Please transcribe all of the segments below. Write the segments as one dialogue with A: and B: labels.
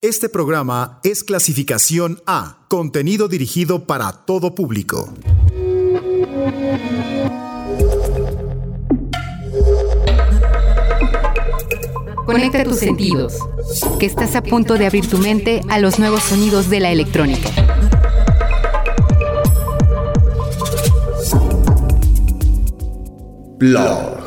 A: Este programa es clasificación A, contenido dirigido para todo público.
B: Conecta tus sentidos, que estás a punto de abrir tu mente a los nuevos sonidos de la electrónica.
A: Blog.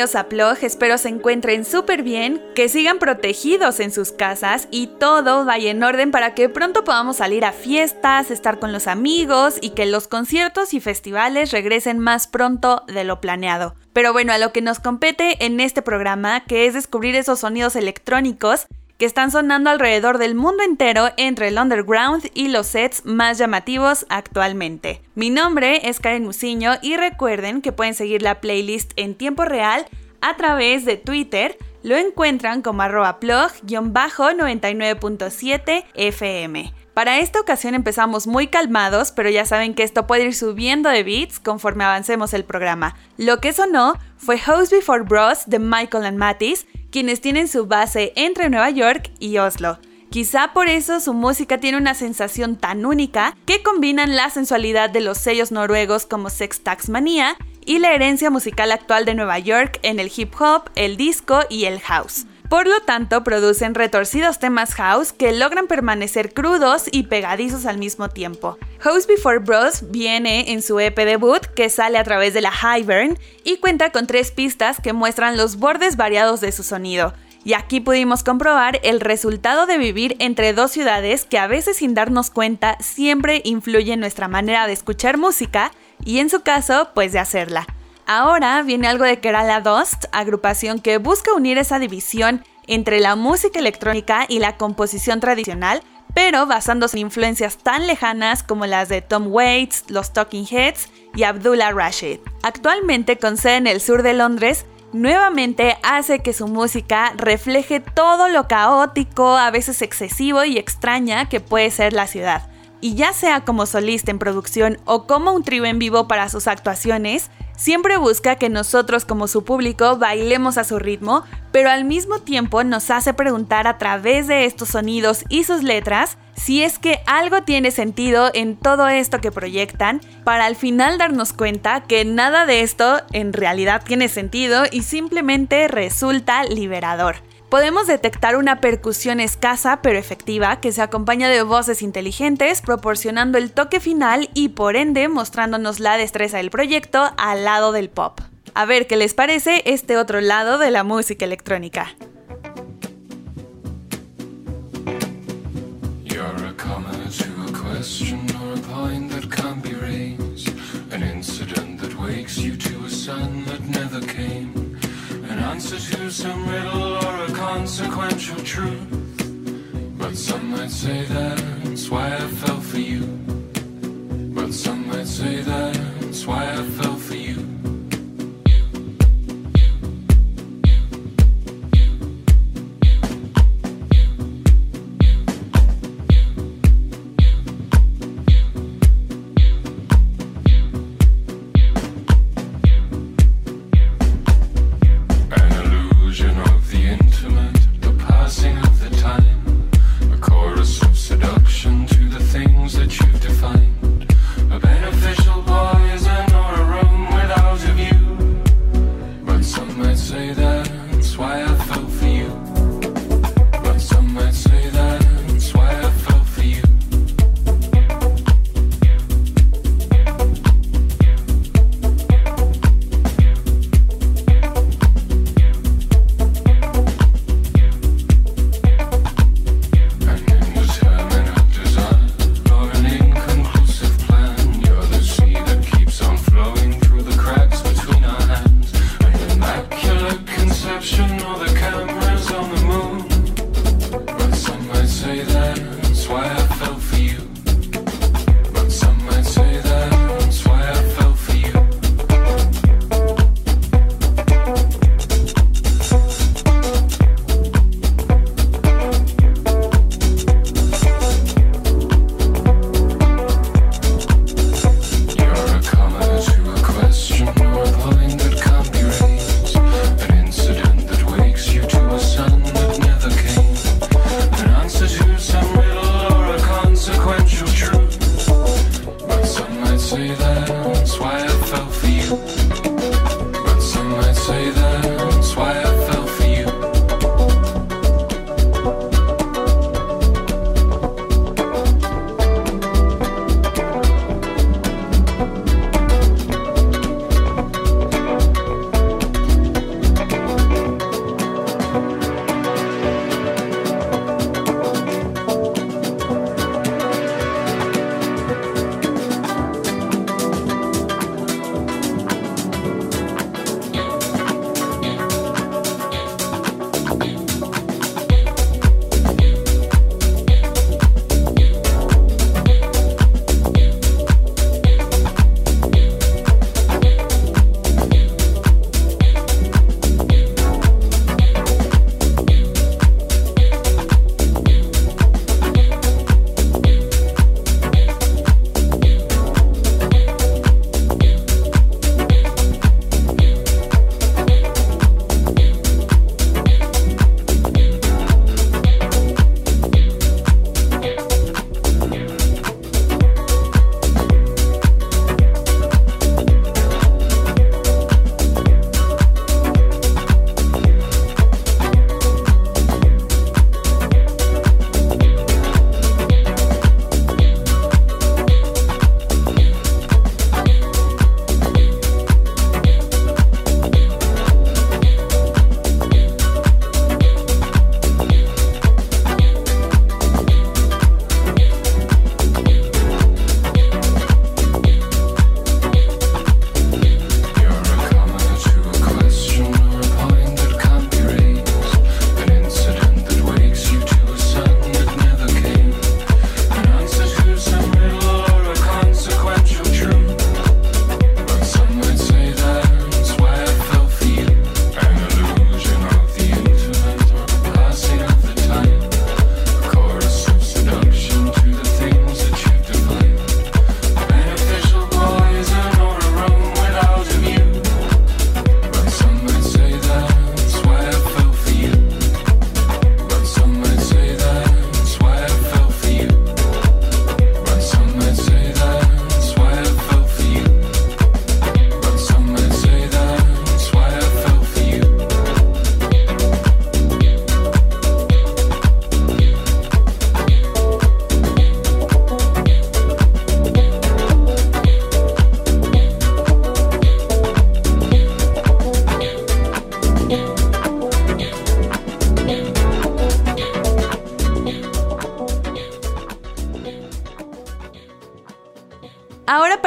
C: Bienvenidos a Plog. Espero se encuentren súper bien, que sigan protegidos en sus casas y todo vaya en orden para que pronto podamos salir a fiestas, estar con los amigos y que los conciertos y festivales regresen más pronto de lo planeado. Pero bueno, a lo que nos compete en este programa, que es descubrir esos sonidos electrónicos que están sonando alrededor del mundo entero entre el underground y los sets más llamativos actualmente. Mi nombre es Karen Musiño y recuerden que pueden seguir la playlist en tiempo real a través de Twitter. Lo encuentran como arroba plug-99.7 FM. Para esta ocasión empezamos muy calmados, pero ya saben que esto puede ir subiendo de beats conforme avancemos el programa. Lo que sonó fue House Before Bros de Michael and Mattis, quienes tienen su base entre Nueva York y Oslo. Quizá por eso su música tiene una sensación tan única que combinan la sensualidad de los sellos noruegos como Sex Tax Mania y la herencia musical actual de Nueva York en el hip hop, el disco y el house. Por lo tanto, producen retorcidos temas house que logran permanecer crudos y pegadizos al mismo tiempo. House Before Bros viene en su EP debut que sale a través de la Highburn y cuenta con tres pistas que muestran los bordes variados de su sonido. Y aquí pudimos comprobar el resultado de vivir entre dos ciudades que a veces sin darnos cuenta siempre influyen en nuestra manera de escuchar música y en su caso pues de hacerla. Ahora viene algo de Kerala Dust, agrupación que busca unir esa división entre la música electrónica y la composición tradicional, pero basándose en influencias tan lejanas como las de Tom Waits, los Talking Heads y Abdullah Rashid. Actualmente con sede en el sur de Londres, nuevamente hace que su música refleje todo lo caótico, a veces excesivo y extraña que puede ser la ciudad. Y ya sea como solista en producción o como un trío en vivo para sus actuaciones, Siempre busca que nosotros como su público bailemos a su ritmo, pero al mismo tiempo nos hace preguntar a través de estos sonidos y sus letras si es que algo tiene sentido en todo esto que proyectan, para al final darnos cuenta que nada de esto en realidad tiene sentido y simplemente resulta liberador podemos detectar una percusión escasa pero efectiva que se acompaña de voces inteligentes, proporcionando el toque final y por ende mostrándonos la destreza del proyecto al lado del pop. A ver qué les parece este otro lado de la música electrónica. Answer to some riddle or a consequential truth. But some might say that's why I fell for you. But some might say that's why I fell for you.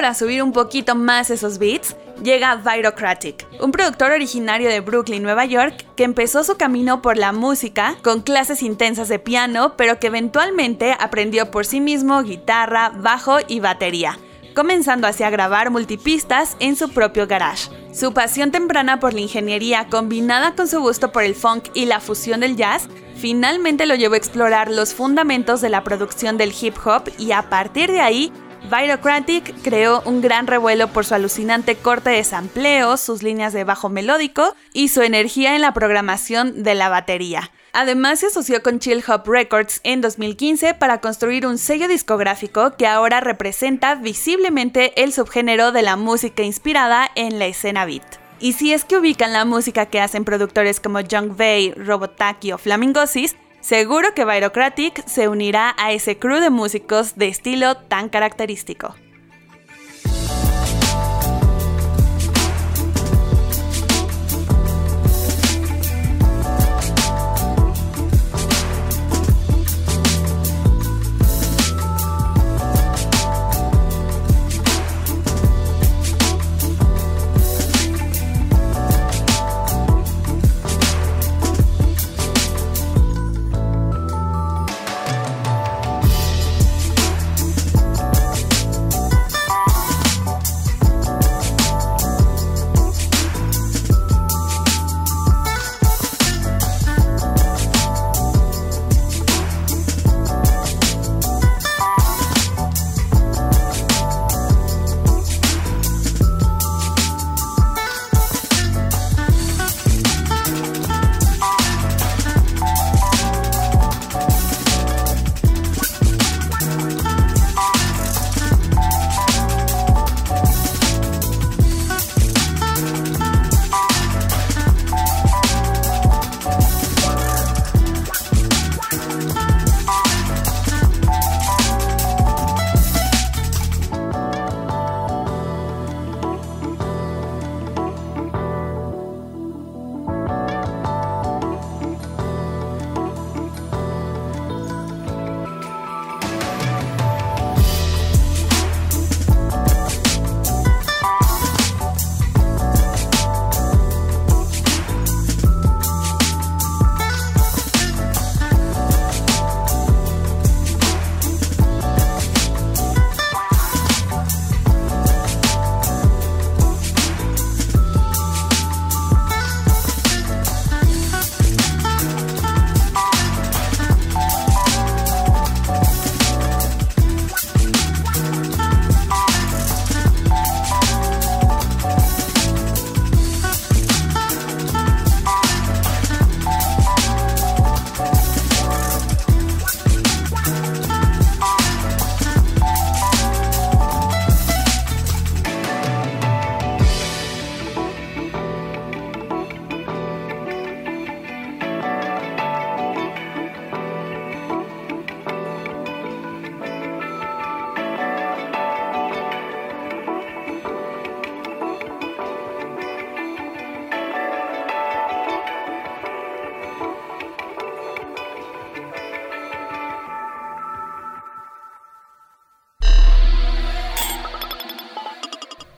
C: Para subir un poquito más esos beats, llega Virocratic, un productor originario de Brooklyn, Nueva York, que empezó su camino por la música con clases intensas de piano, pero que eventualmente aprendió por sí mismo guitarra, bajo y batería comenzando así a grabar multipistas en su propio garage. Su pasión temprana por la ingeniería combinada con su gusto por el funk y la fusión del jazz finalmente lo llevó a explorar los fundamentos de la producción del hip hop y a partir de ahí Virocratic creó un gran revuelo por su alucinante corte de sampleos, sus líneas de bajo melódico y su energía en la programación de la batería. Además se asoció con Chill Hop Records en 2015 para construir un sello discográfico que ahora representa visiblemente el subgénero de la música inspirada en la escena beat. Y si es que ubican la música que hacen productores como Young Bay, Robotaki o Flamingosis, seguro que Virocratic se unirá a ese crew de músicos de estilo tan característico.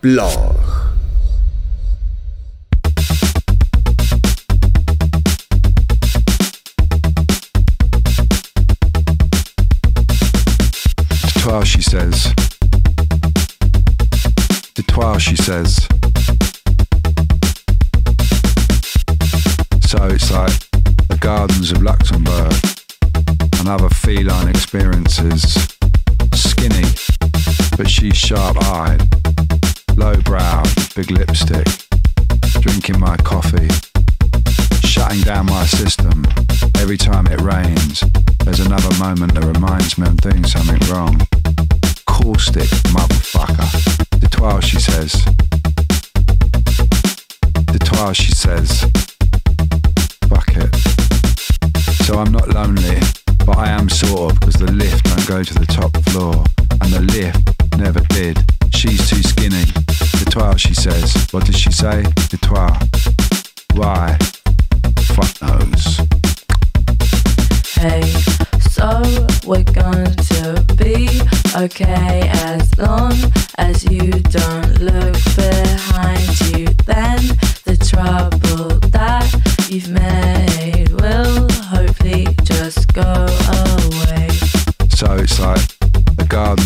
D: Blog.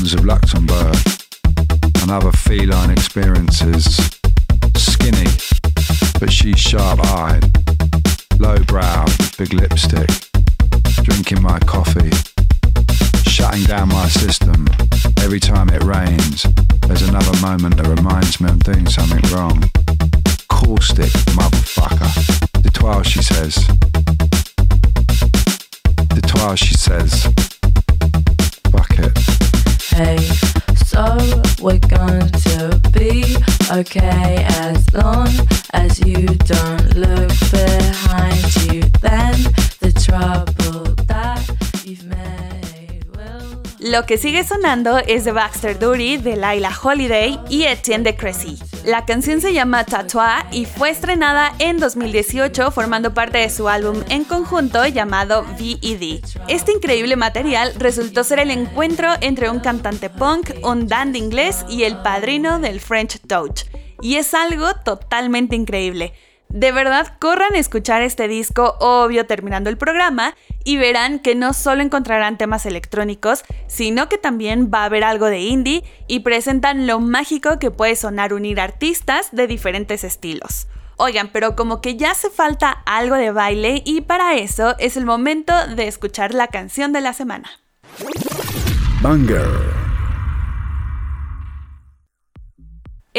E: Gardens of Luxembourg and other feline experiences. Skinny, but she's sharp eyed, low
D: browed, big lipstick, drinking my coffee, shutting down my system. Every time it rains, there's another moment that reminds me I'm doing something wrong. Caustic motherfucker. De toi, she says. De toi, she says. Fuck it.
F: Hey, so we're going to be okay as long as you don't look behind you. Then the trouble
C: Lo que sigue sonando es de Baxter Dury, de Laila Holiday y Etienne de Crécy. La canción se llama Tatois y fue estrenada en 2018 formando parte de su álbum en conjunto llamado V.E.D. Este increíble material resultó ser el encuentro entre un cantante punk, un dandy inglés y el padrino del French Touch. Y es algo totalmente increíble. De verdad, corran a escuchar este disco, obvio, terminando el programa, y verán que no solo encontrarán temas electrónicos, sino que también va a haber algo de indie y presentan lo mágico que puede sonar unir artistas de diferentes estilos. Oigan, pero como que ya hace falta algo de baile y para eso es el momento de escuchar la canción de la semana.
A: Banger.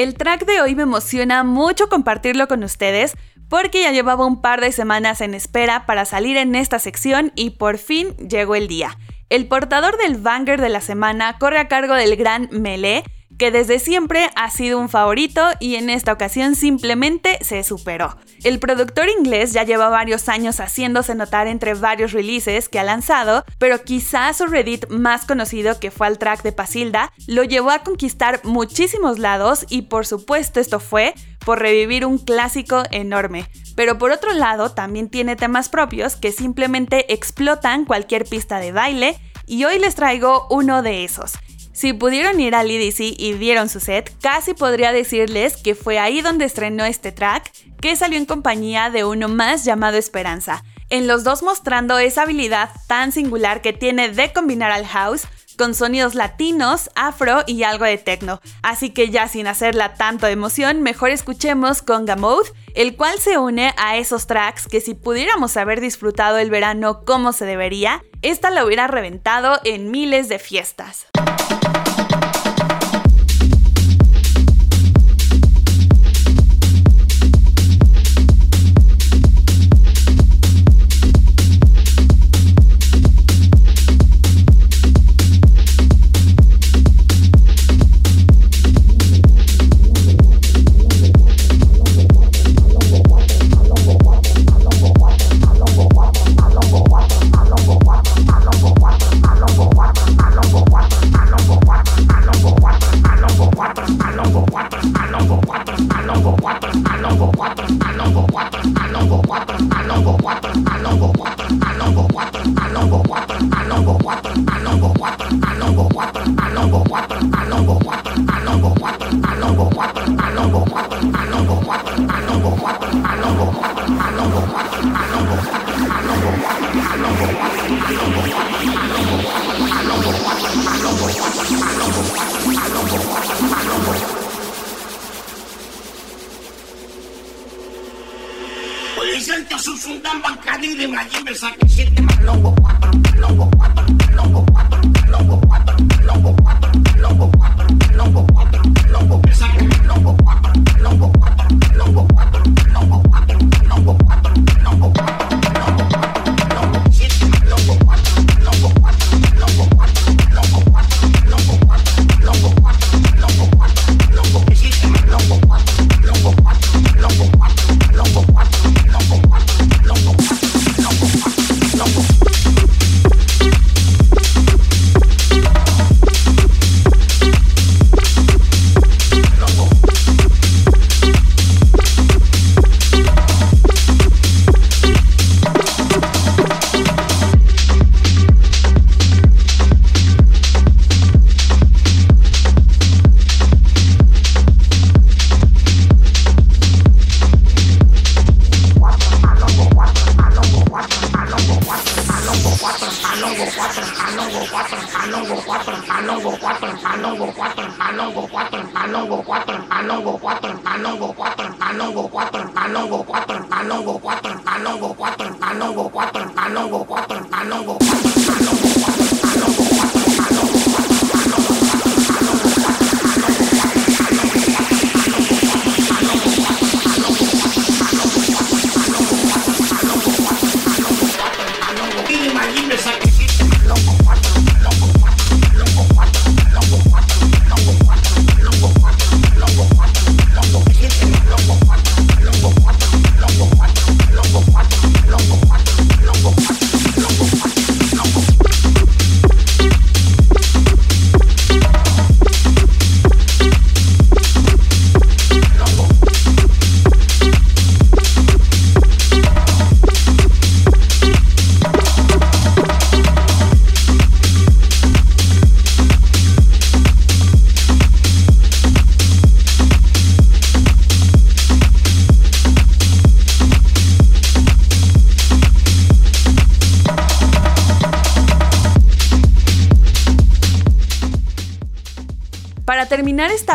C: El track de hoy me emociona mucho compartirlo con ustedes porque ya llevaba un par de semanas en espera para salir en esta sección y por fin llegó el día. El portador del banger de la semana corre a cargo del gran Melee, que desde siempre ha sido un favorito y en esta ocasión simplemente se superó. El productor inglés ya lleva varios años haciéndose notar entre varios releases que ha lanzado, pero quizás su Reddit más conocido que fue el track de Pasilda lo llevó a conquistar muchísimos lados y por supuesto esto fue por revivir un clásico enorme. Pero por otro lado también tiene temas propios que simplemente explotan cualquier pista de baile y hoy les traigo uno de esos. Si pudieron ir al EDC y vieron su set, casi podría decirles que fue ahí donde estrenó este track, que salió en compañía de uno más llamado Esperanza. En los dos mostrando esa habilidad tan singular que tiene de combinar al house con sonidos latinos, afro y algo de techno. Así que ya sin hacerla tanto de emoción, mejor escuchemos Conga Mode, el cual se une a esos tracks que si pudiéramos haber disfrutado el verano como se debería, esta la hubiera reventado en miles de fiestas.
G: Thank you. Pues Horizonte sus un dan bancadí de una yemesa que siente más lobo.
C: Terminar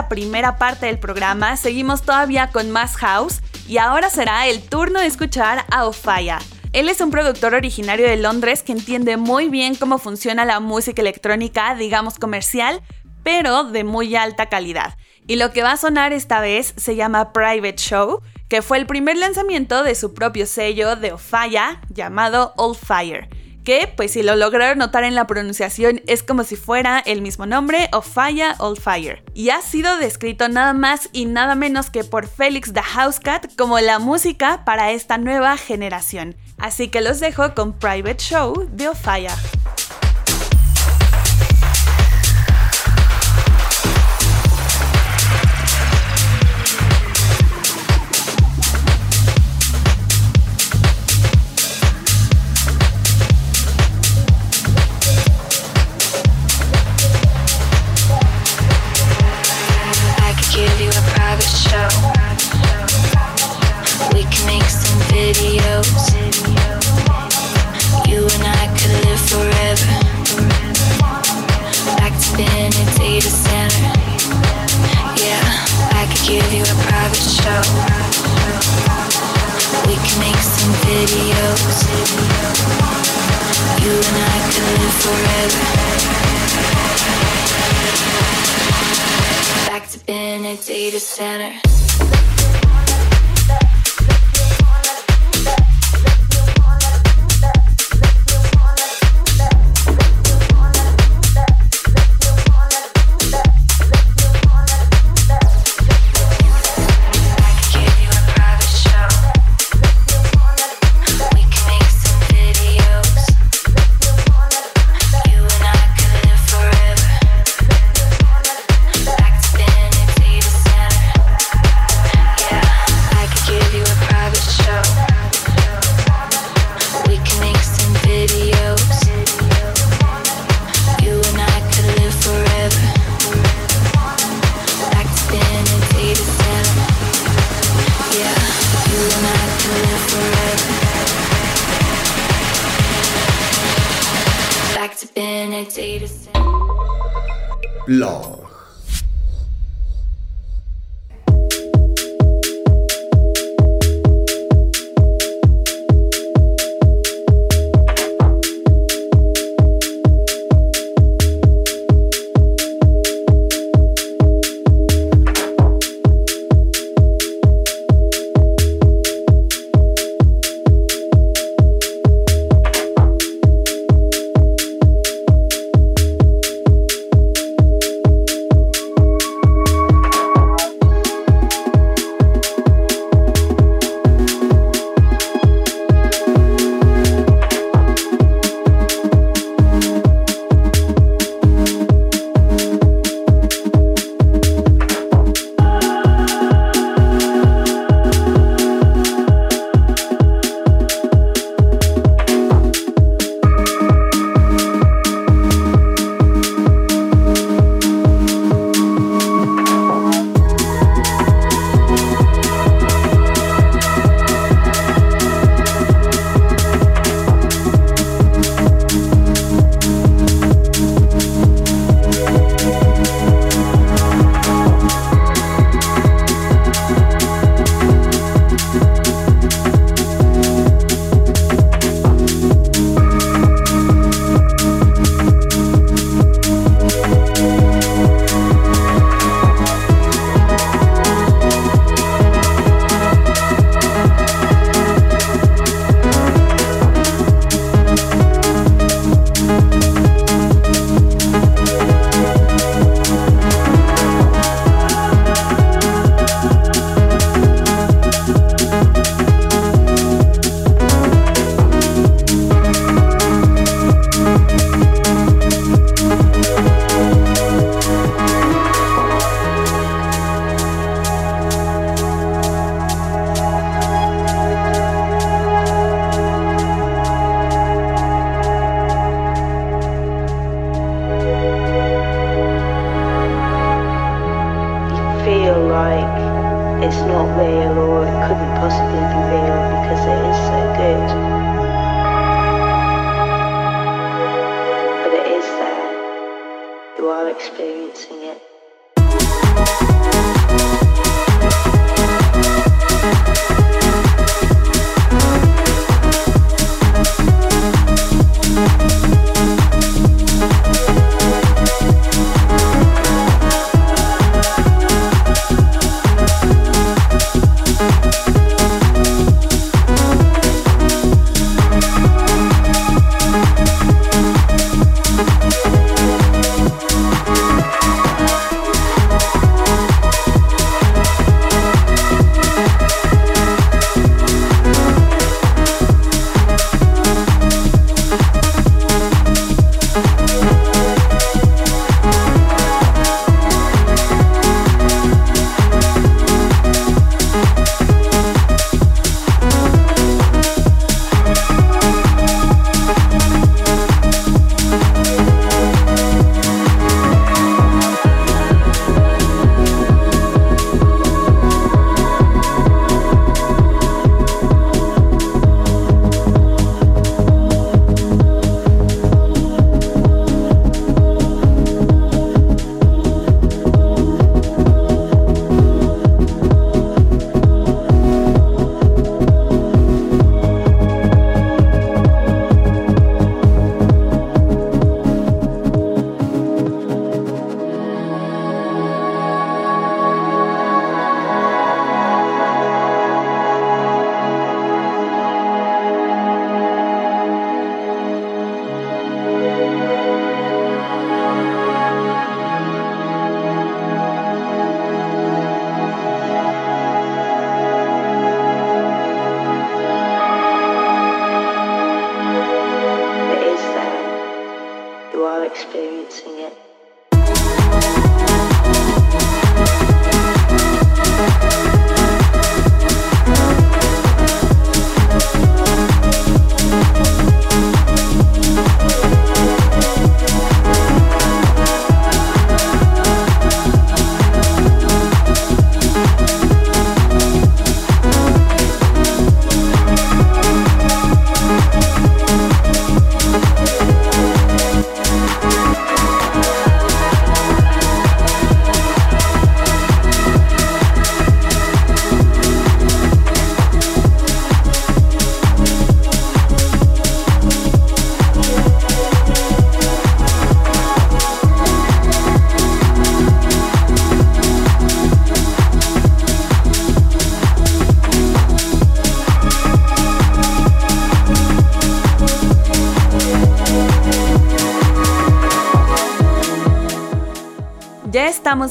C: primera parte del programa, seguimos todavía con más house y ahora será el turno de escuchar a Ofaya. Él es un productor originario de Londres que entiende muy bien cómo funciona la música electrónica, digamos comercial, pero de muy alta calidad. Y lo que va a sonar esta vez se llama Private Show, que fue el primer lanzamiento de su propio sello de Ofaya llamado Old Fire que pues si lo lograron notar en la pronunciación es como si fuera el mismo nombre o Fire Old Fire. Y ha sido descrito nada más y nada menos que por Félix the Housecat como la música para esta nueva generación. Así que los dejo con Private Show de Ofaya. Blog.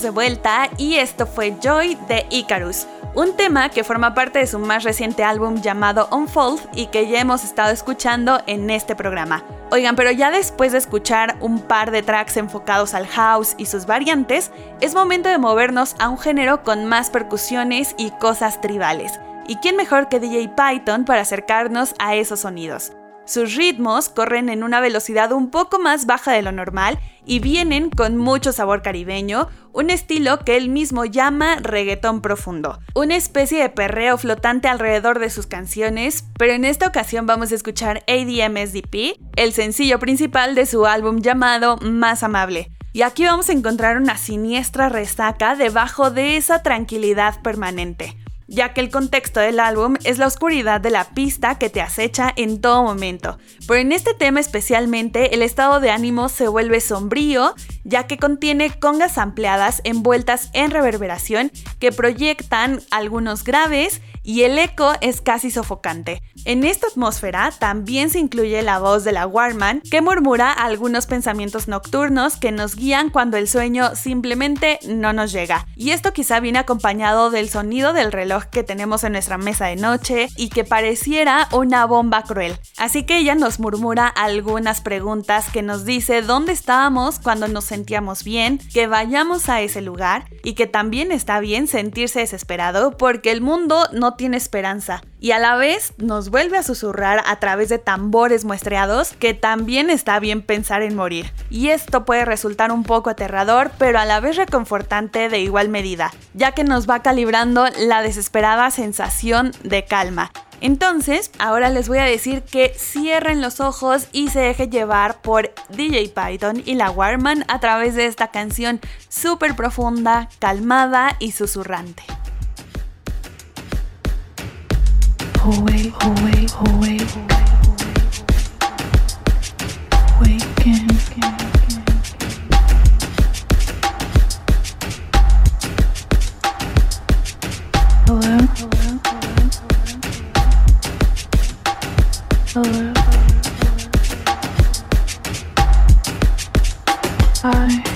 C: De vuelta y esto fue Joy de Icarus, un tema que forma parte de su más reciente álbum llamado Unfold y que ya hemos estado escuchando en este programa. Oigan, pero ya después de escuchar un par de tracks enfocados al house y sus variantes, es momento de movernos a un género con más percusiones y cosas tribales. ¿Y quién mejor que DJ Python para acercarnos a esos sonidos? Sus ritmos corren en una velocidad un poco más baja de lo normal y vienen con mucho sabor caribeño, un estilo que él mismo llama reggaetón profundo, una especie de perreo flotante alrededor de sus canciones, pero en esta ocasión vamos a escuchar ADM SDP, el sencillo principal de su álbum llamado Más Amable. Y aquí vamos a encontrar una siniestra resaca debajo de esa tranquilidad permanente ya que el contexto del álbum es la oscuridad de la pista que te acecha en todo momento. Pero en este tema especialmente el estado de ánimo se vuelve sombrío, ya que contiene congas ampliadas envueltas en reverberación que proyectan algunos graves y el eco es casi sofocante. En esta atmósfera también se incluye la voz de la Warman que murmura algunos pensamientos nocturnos que nos guían cuando el sueño simplemente no nos llega. Y esto quizá viene acompañado del sonido del reloj que tenemos en nuestra mesa de noche y que pareciera una bomba cruel. Así que ella nos murmura algunas preguntas que nos dice dónde estábamos cuando nos sentíamos bien, que vayamos a ese lugar y que también está bien sentirse desesperado porque el mundo no tiene esperanza y a la vez nos vuelve a susurrar a través de tambores muestreados que también está bien pensar en morir. Y esto puede resultar un poco aterrador, pero a la vez reconfortante de igual medida, ya que nos va calibrando la desesperada sensación de calma. Entonces, ahora les voy a decir que cierren los ojos y se deje llevar por DJ Python y la Warman a través de esta canción súper profunda, calmada y susurrante.
F: awake, awake, awake. Waking. Hello? Hello? Hi.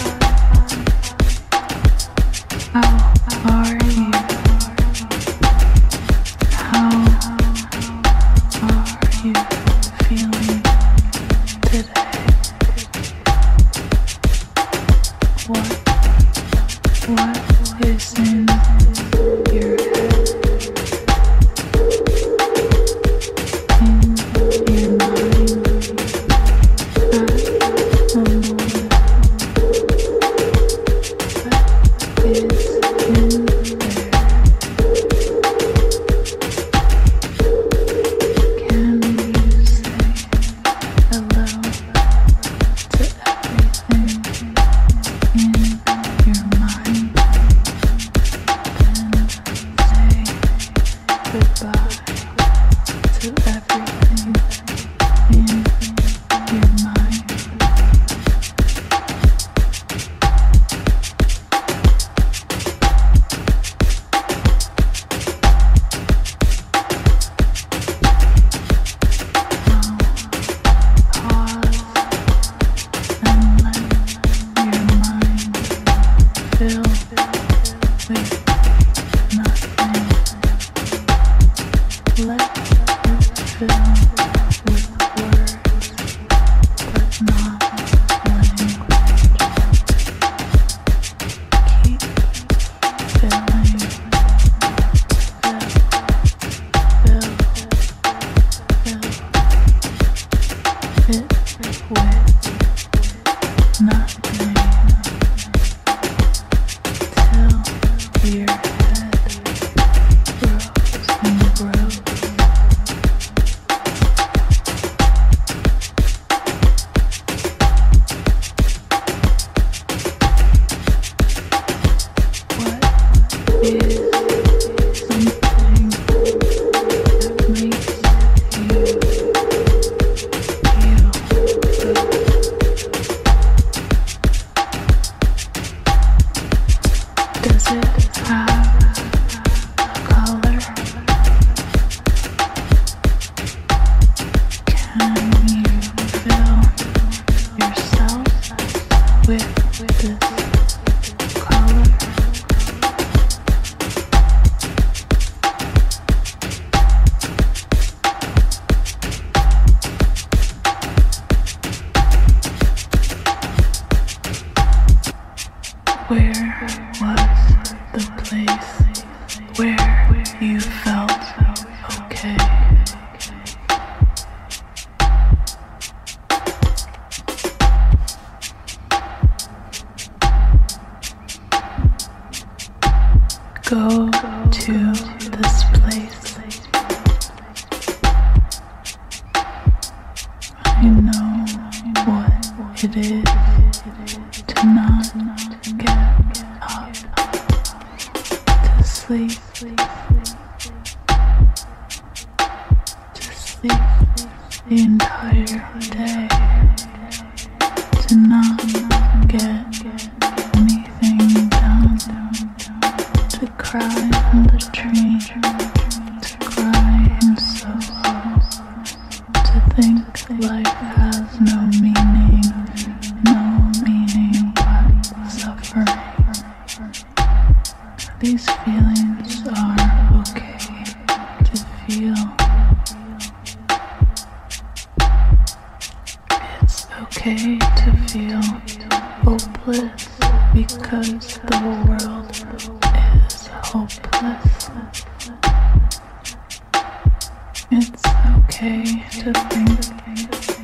F: to think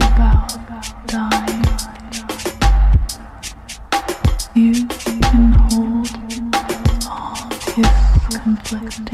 F: about dying. You can hold all his conflicting.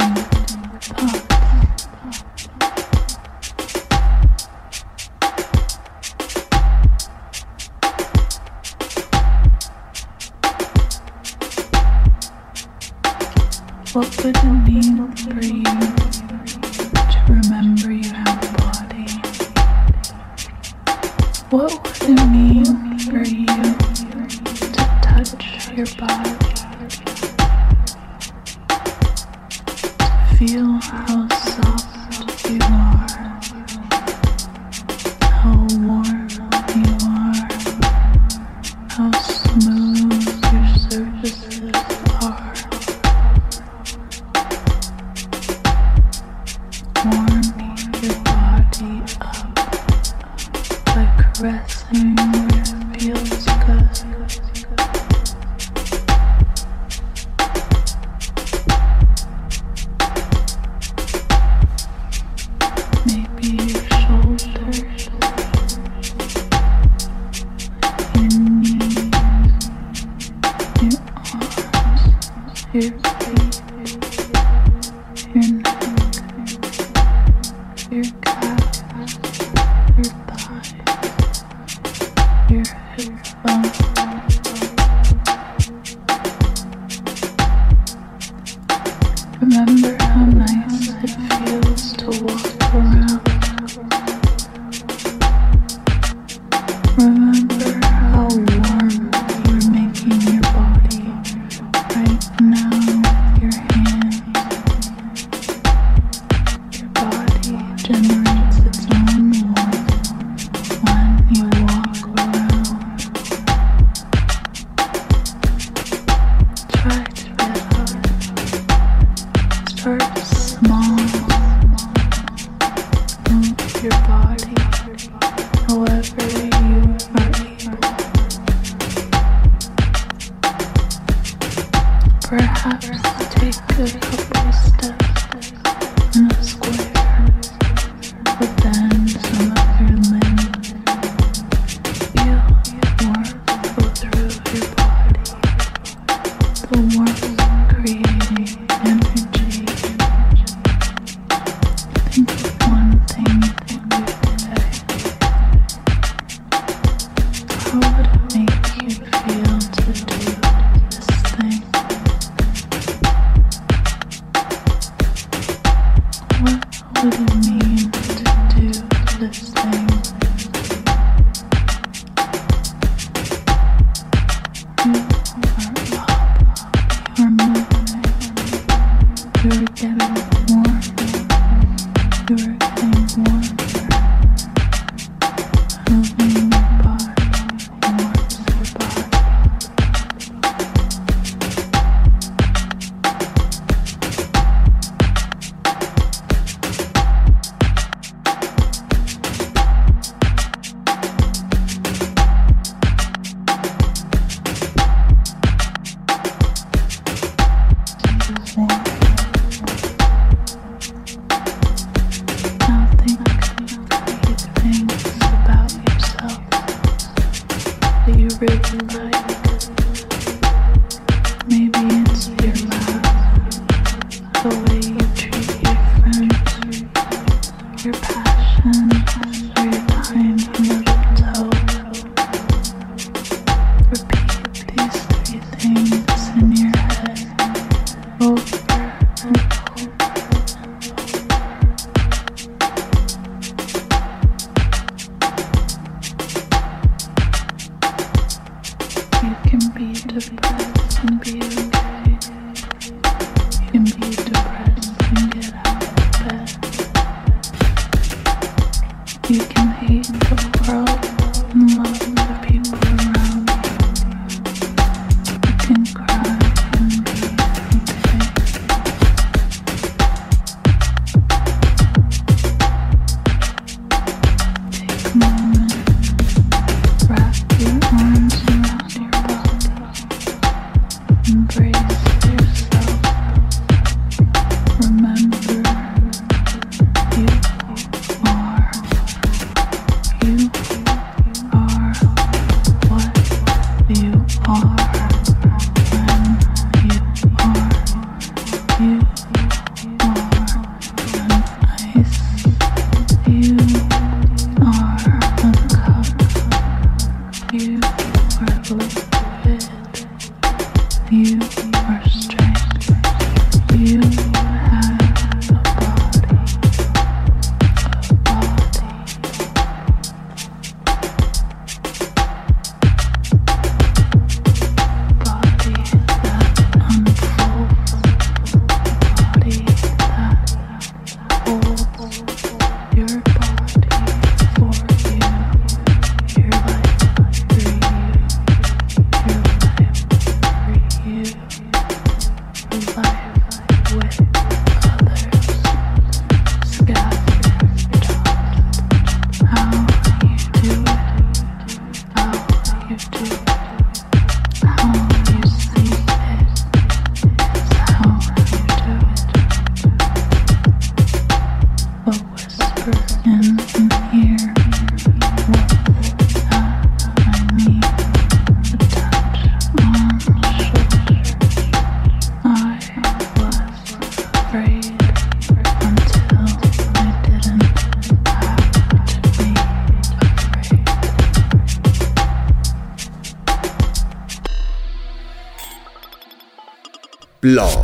H: Love.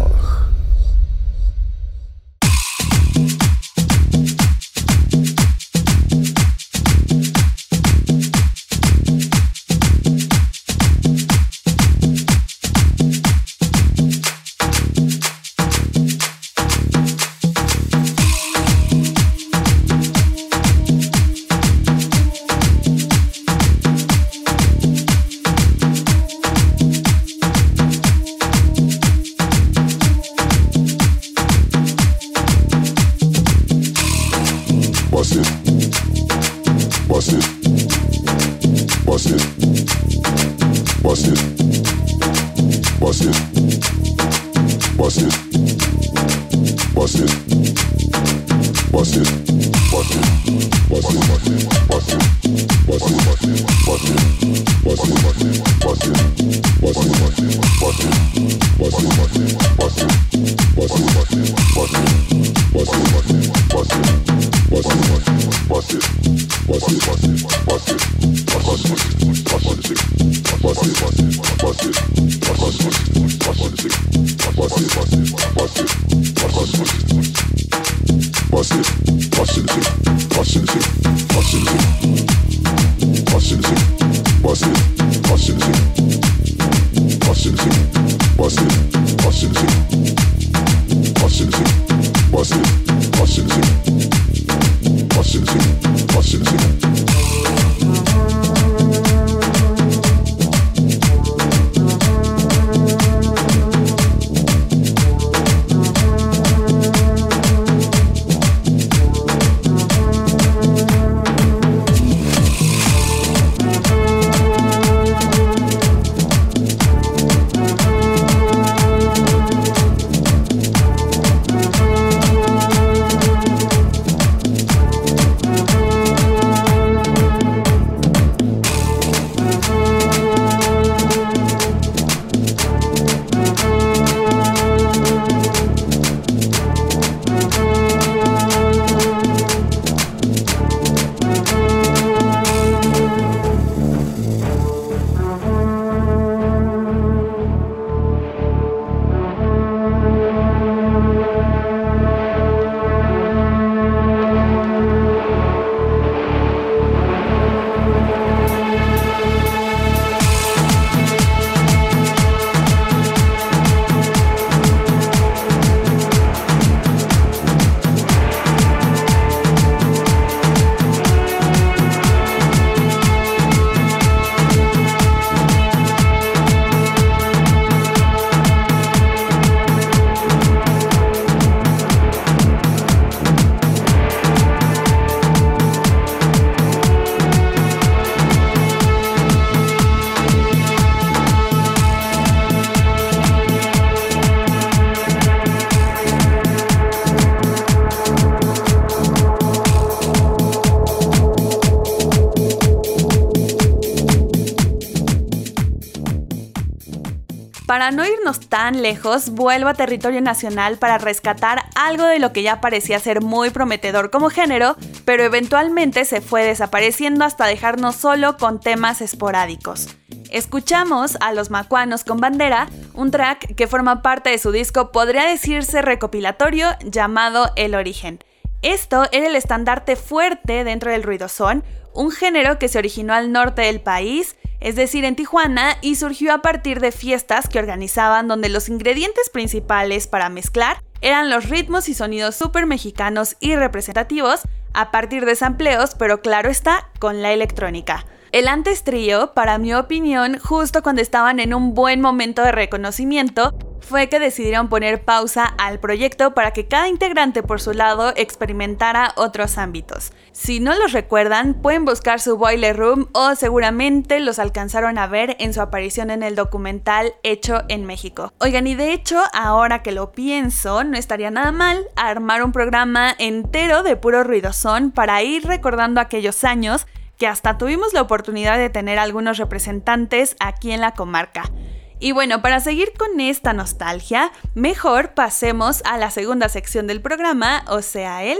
C: Lejos, vuelvo a territorio nacional para rescatar algo de lo que ya parecía ser muy prometedor como género, pero eventualmente se fue desapareciendo hasta dejarnos solo con temas esporádicos. Escuchamos a los macuanos con bandera, un track que forma parte de su disco podría decirse recopilatorio llamado El Origen. Esto era el estandarte fuerte dentro del ruidosón, un género que se originó al norte del país, es decir, en Tijuana, y surgió a partir de fiestas que organizaban donde los ingredientes principales para mezclar eran los ritmos y sonidos súper mexicanos y representativos a partir de sampleos, pero claro está, con la electrónica. El antes trío, para mi opinión, justo cuando estaban en un buen momento de reconocimiento, fue que decidieron poner pausa al proyecto para que cada integrante por su lado experimentara otros ámbitos. Si no los recuerdan, pueden buscar su Boiler Room o seguramente los alcanzaron a ver en su aparición en el documental hecho en México. Oigan, y de hecho, ahora que lo pienso, no estaría nada mal armar un programa entero de puro ruidosón para ir recordando aquellos años que hasta tuvimos la oportunidad de tener algunos representantes aquí en la comarca. Y bueno, para seguir con esta nostalgia, mejor pasemos a la segunda sección del programa, o sea, el...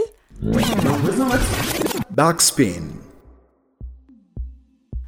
A: Backspin.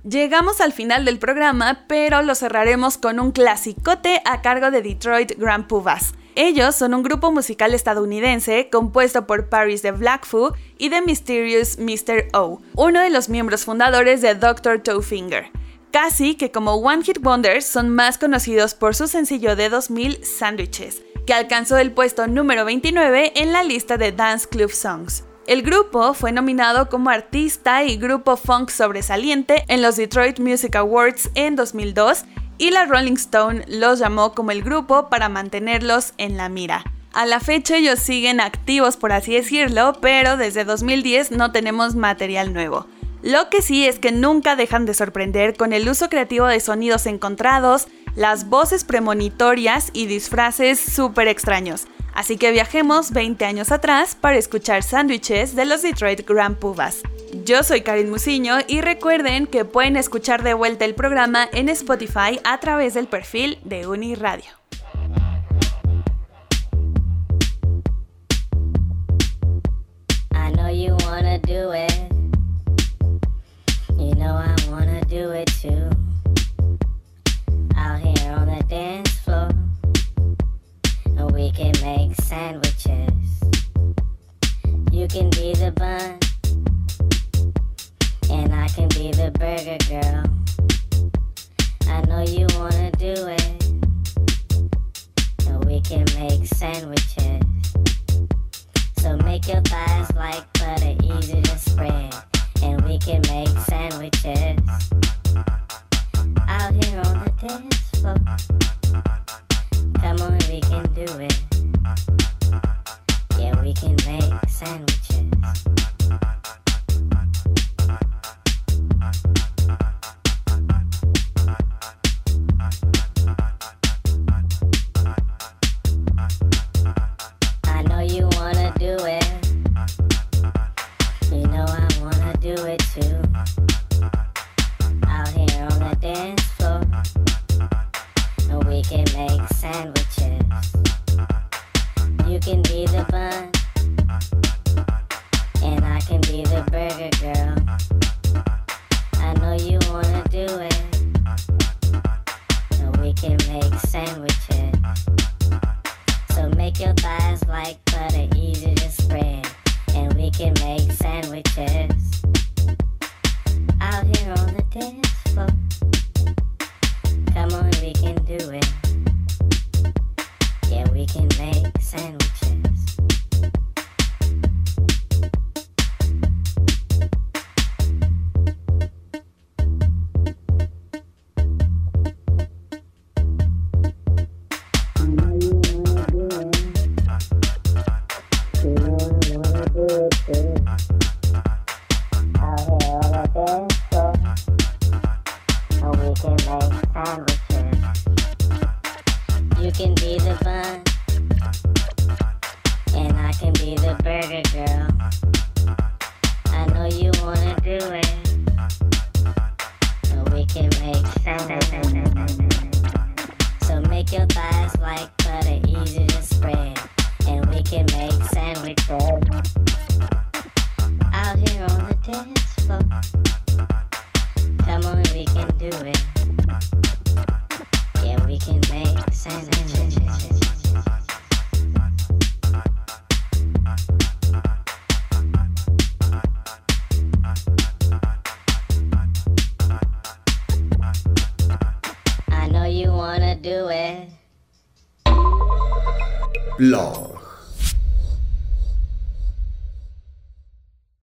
C: Llegamos al final del programa, pero lo cerraremos con un clasicote a cargo de Detroit Grand Pumas. Ellos son un grupo musical estadounidense compuesto por Paris de Blackfoot y The Mysterious Mr. O, uno de los miembros fundadores de Dr. Towfinger. Casi que como One Hit Wonders son más conocidos por su sencillo de 2000 Sandwiches, que alcanzó el puesto número 29 en la lista de Dance Club Songs. El grupo fue nominado como artista y grupo funk sobresaliente en los Detroit Music Awards en 2002 y la Rolling Stone los llamó como el grupo para mantenerlos en la mira. A la fecha ellos siguen activos por así decirlo, pero desde 2010 no tenemos material nuevo. Lo que sí es que nunca dejan de sorprender con el uso creativo de sonidos encontrados, las voces premonitorias y disfraces súper extraños. Así que viajemos 20 años atrás para escuchar sándwiches de los Detroit Grand Pubas. Yo soy Karin Musiño y recuerden que pueden escuchar de vuelta el programa en Spotify a través del perfil de Uniradio.
I: I know you wanna do it. You know I wanna do it too. Out here on the dance floor, we can make sandwiches. You can be the bun, and I can be the burger girl. I know you wanna do it, and we can make sandwiches. So make your thighs like butter, easy to spread and we can make sandwiches out here on the dance floor. Come on, we can do it. Yeah, we can make sandwiches. Do it. You know I wanna do it too.